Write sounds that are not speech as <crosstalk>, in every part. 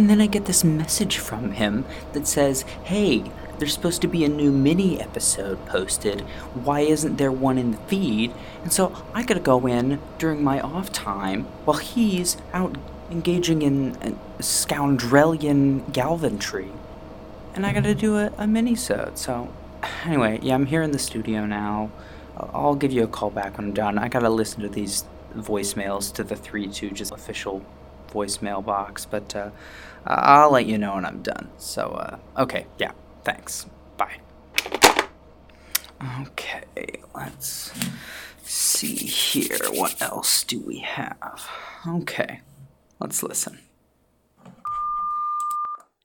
And then I get this message from him that says, Hey, there's supposed to be a new mini episode posted. Why isn't there one in the feed? And so I gotta go in during my off time while he's out engaging in scoundrelian galvantry. And I gotta do a, a mini-sode. So, anyway, yeah, I'm here in the studio now. I'll- I'll give you a call back when I'm done. I gotta listen to these voicemails to the 3-2 just official voicemail box, but uh, I'll let you know when I'm done. So, uh, okay, yeah, thanks. Bye. Okay, let's see here. What else do we have? Okay, let's listen.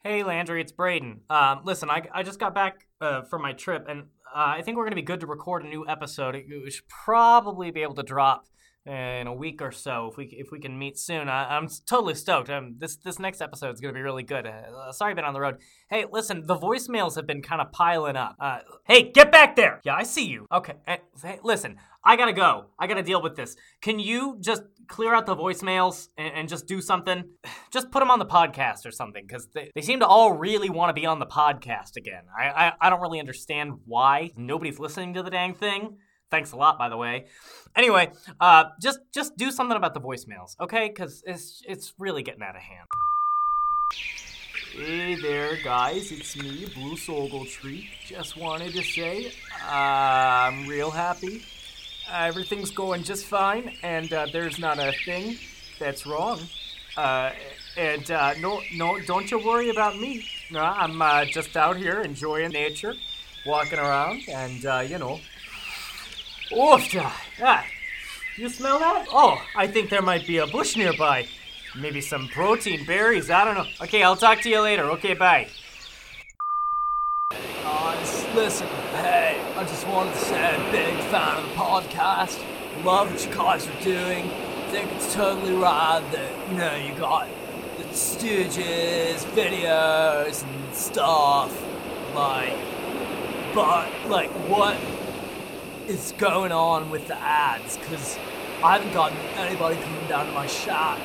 Hey Landry, it's Braden. Um, listen, I, I just got back uh, from my trip, and uh, I think we're gonna be good to record a new episode. We should probably be able to drop in a week or so if we if we can meet soon. I, I'm totally stoked. Um, this this next episode is gonna be really good. Uh, sorry, I've been on the road. Hey, listen, the voicemails have been kind of piling up. Uh, hey, get back there! Yeah, I see you. Okay, eh, hey, listen, I gotta go. I gotta deal with this. Can you just clear out the voicemails and, and just do something? <sighs> Just put them on the podcast or something, because they, they seem to all really want to be on the podcast again. I, I I don't really understand why nobody's listening to the dang thing. Thanks a lot, by the way. Anyway, uh, just just do something about the voicemails, okay? Because it's it's really getting out of hand. Hey there, guys. It's me, Blue Tree. Just wanted to say uh, I'm real happy. Everything's going just fine, and uh, there's not a thing that's wrong. Uh, and uh, no, no, don't you worry about me. No, I'm uh, just out here enjoying nature, walking around, and uh, you know. Oof! Ah, you smell that? Oh, I think there might be a bush nearby. Maybe some protein berries. I don't know. Okay, I'll talk to you later. Okay, bye. Just listen, hey, I just wanted to say I'm a big fan of the podcast. Love what you guys are doing. Think it's totally right that, you know, you got the Stooges, videos, and stuff. Like, but, like, what is going on with the ads? Because I haven't gotten anybody coming down to my shack.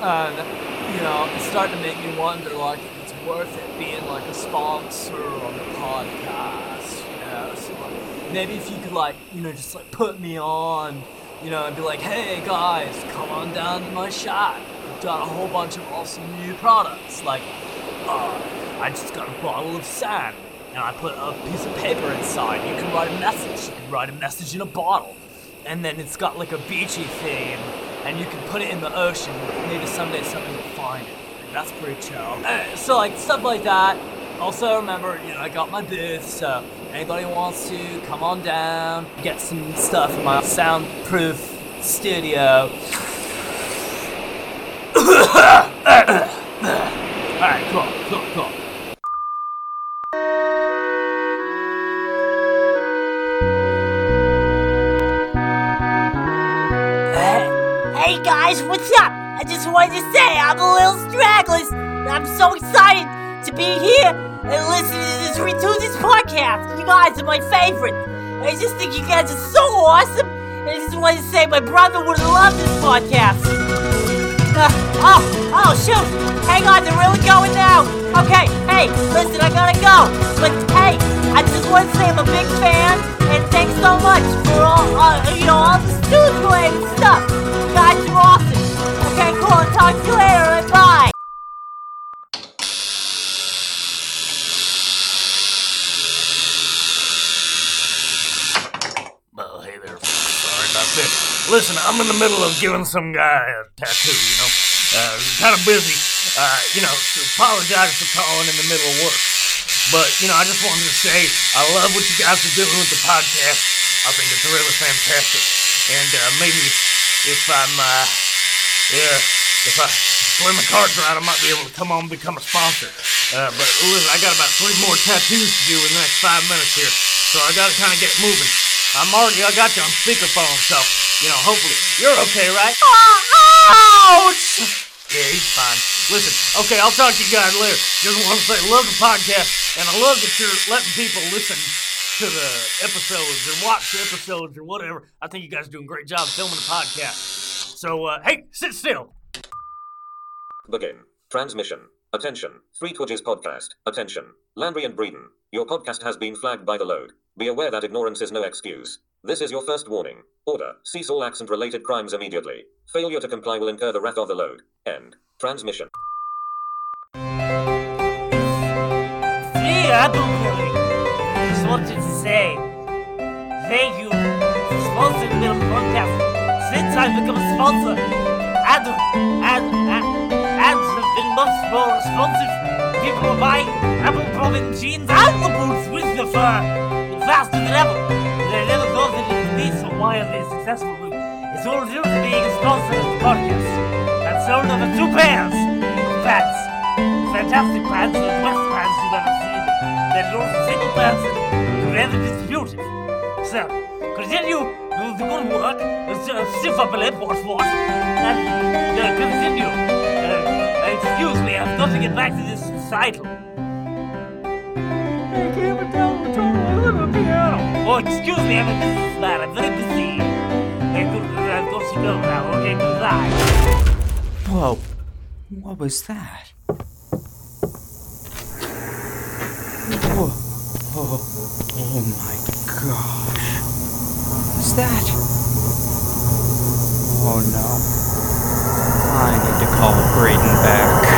And, you know, it's starting to make me wonder, like, if it's worth it being, like, a sponsor on the podcast, you know? So, maybe if you could, like, you know, just, like, put me on, you know, and be like, hey, guys, come on down to my shack. I've got a whole bunch of awesome new products. Like, uh, I just got a bottle of sand, and I put a piece of paper inside. You can write a message. You can write a message in a bottle. And then it's got like a beachy theme, and you can put it in the ocean. Maybe someday somebody will find it. And that's pretty chill. Uh, so like stuff like that. Also remember, you know, I got my booth, so anybody wants to come on down, get some stuff in my soundproof studio. Alright, cool, cool, cool. Hey guys, what's up? I just wanted to say I'm a little stragglers. I'm so excited to be here and listen to this Retunes podcast. You guys are my favorite. I just think you guys are so awesome. And I just wanted to say my brother would love this podcast. Uh, oh, oh, shoot. Hang on, they're really going now. Okay, hey, listen, I gotta go. But hey, I just want to say I'm a big fan. And thanks so much for all, uh, you know, all the student about this. Listen, I'm in the middle of giving some guy a tattoo, you know. Uh, kind of busy. Uh, you know, apologize for calling in the middle of work. But, you know, I just wanted to say I love what you guys are doing with the podcast. I think it's really fantastic. And uh, maybe if I'm, uh, yeah, if I play my cards right, I might be able to come on and become a sponsor. Uh, but listen, I got about three more tattoos to do in the next five minutes here. So I gotta kind of get moving. I'm already, I got you on speakerphone, so, you know, hopefully. You're okay, right? Ouch! Yeah, he's fine. Listen, okay, I'll talk to you guys later. Just want to say, love the podcast, and I love that you're letting people listen to the episodes or watch the episodes or whatever. I think you guys are doing a great job filming the podcast. So, uh, hey, sit still. Begin. Transmission. Attention. Three Twitches podcast. Attention. Landry and Breeden. Your podcast has been flagged by the load. Be aware that ignorance is no excuse. This is your first warning. Order. Cease all accent related crimes immediately. Failure to comply will incur the wrath of the load. End. Transmission. Me, Appleberry. Just wanted to say thank you for sponsoring the podcast. Since I've become a sponsor, ads, much more responsive. People are buying Apple Bottom jeans and the boots with the fur faster than ever. I never thought that it would be so wildly successful. It's all due to being a sponsor of the podcast. I've sold over two pairs of pants. Fantastic pants, the best pants you've ever seen. They're not a single person could ever distribute it. So, continue with the good work. Lip, what, what? And uh, continue. Excuse me, I've got to get back to this recital. I can't tell what's wrong with the piano. Oh, excuse me, I'm a businessman. I'm very busy. I've got, to go now. Okay, goodbye. Whoa. What was that? Whoa. Oh, oh my gosh. What's that? Oh no. I need to call Braden back.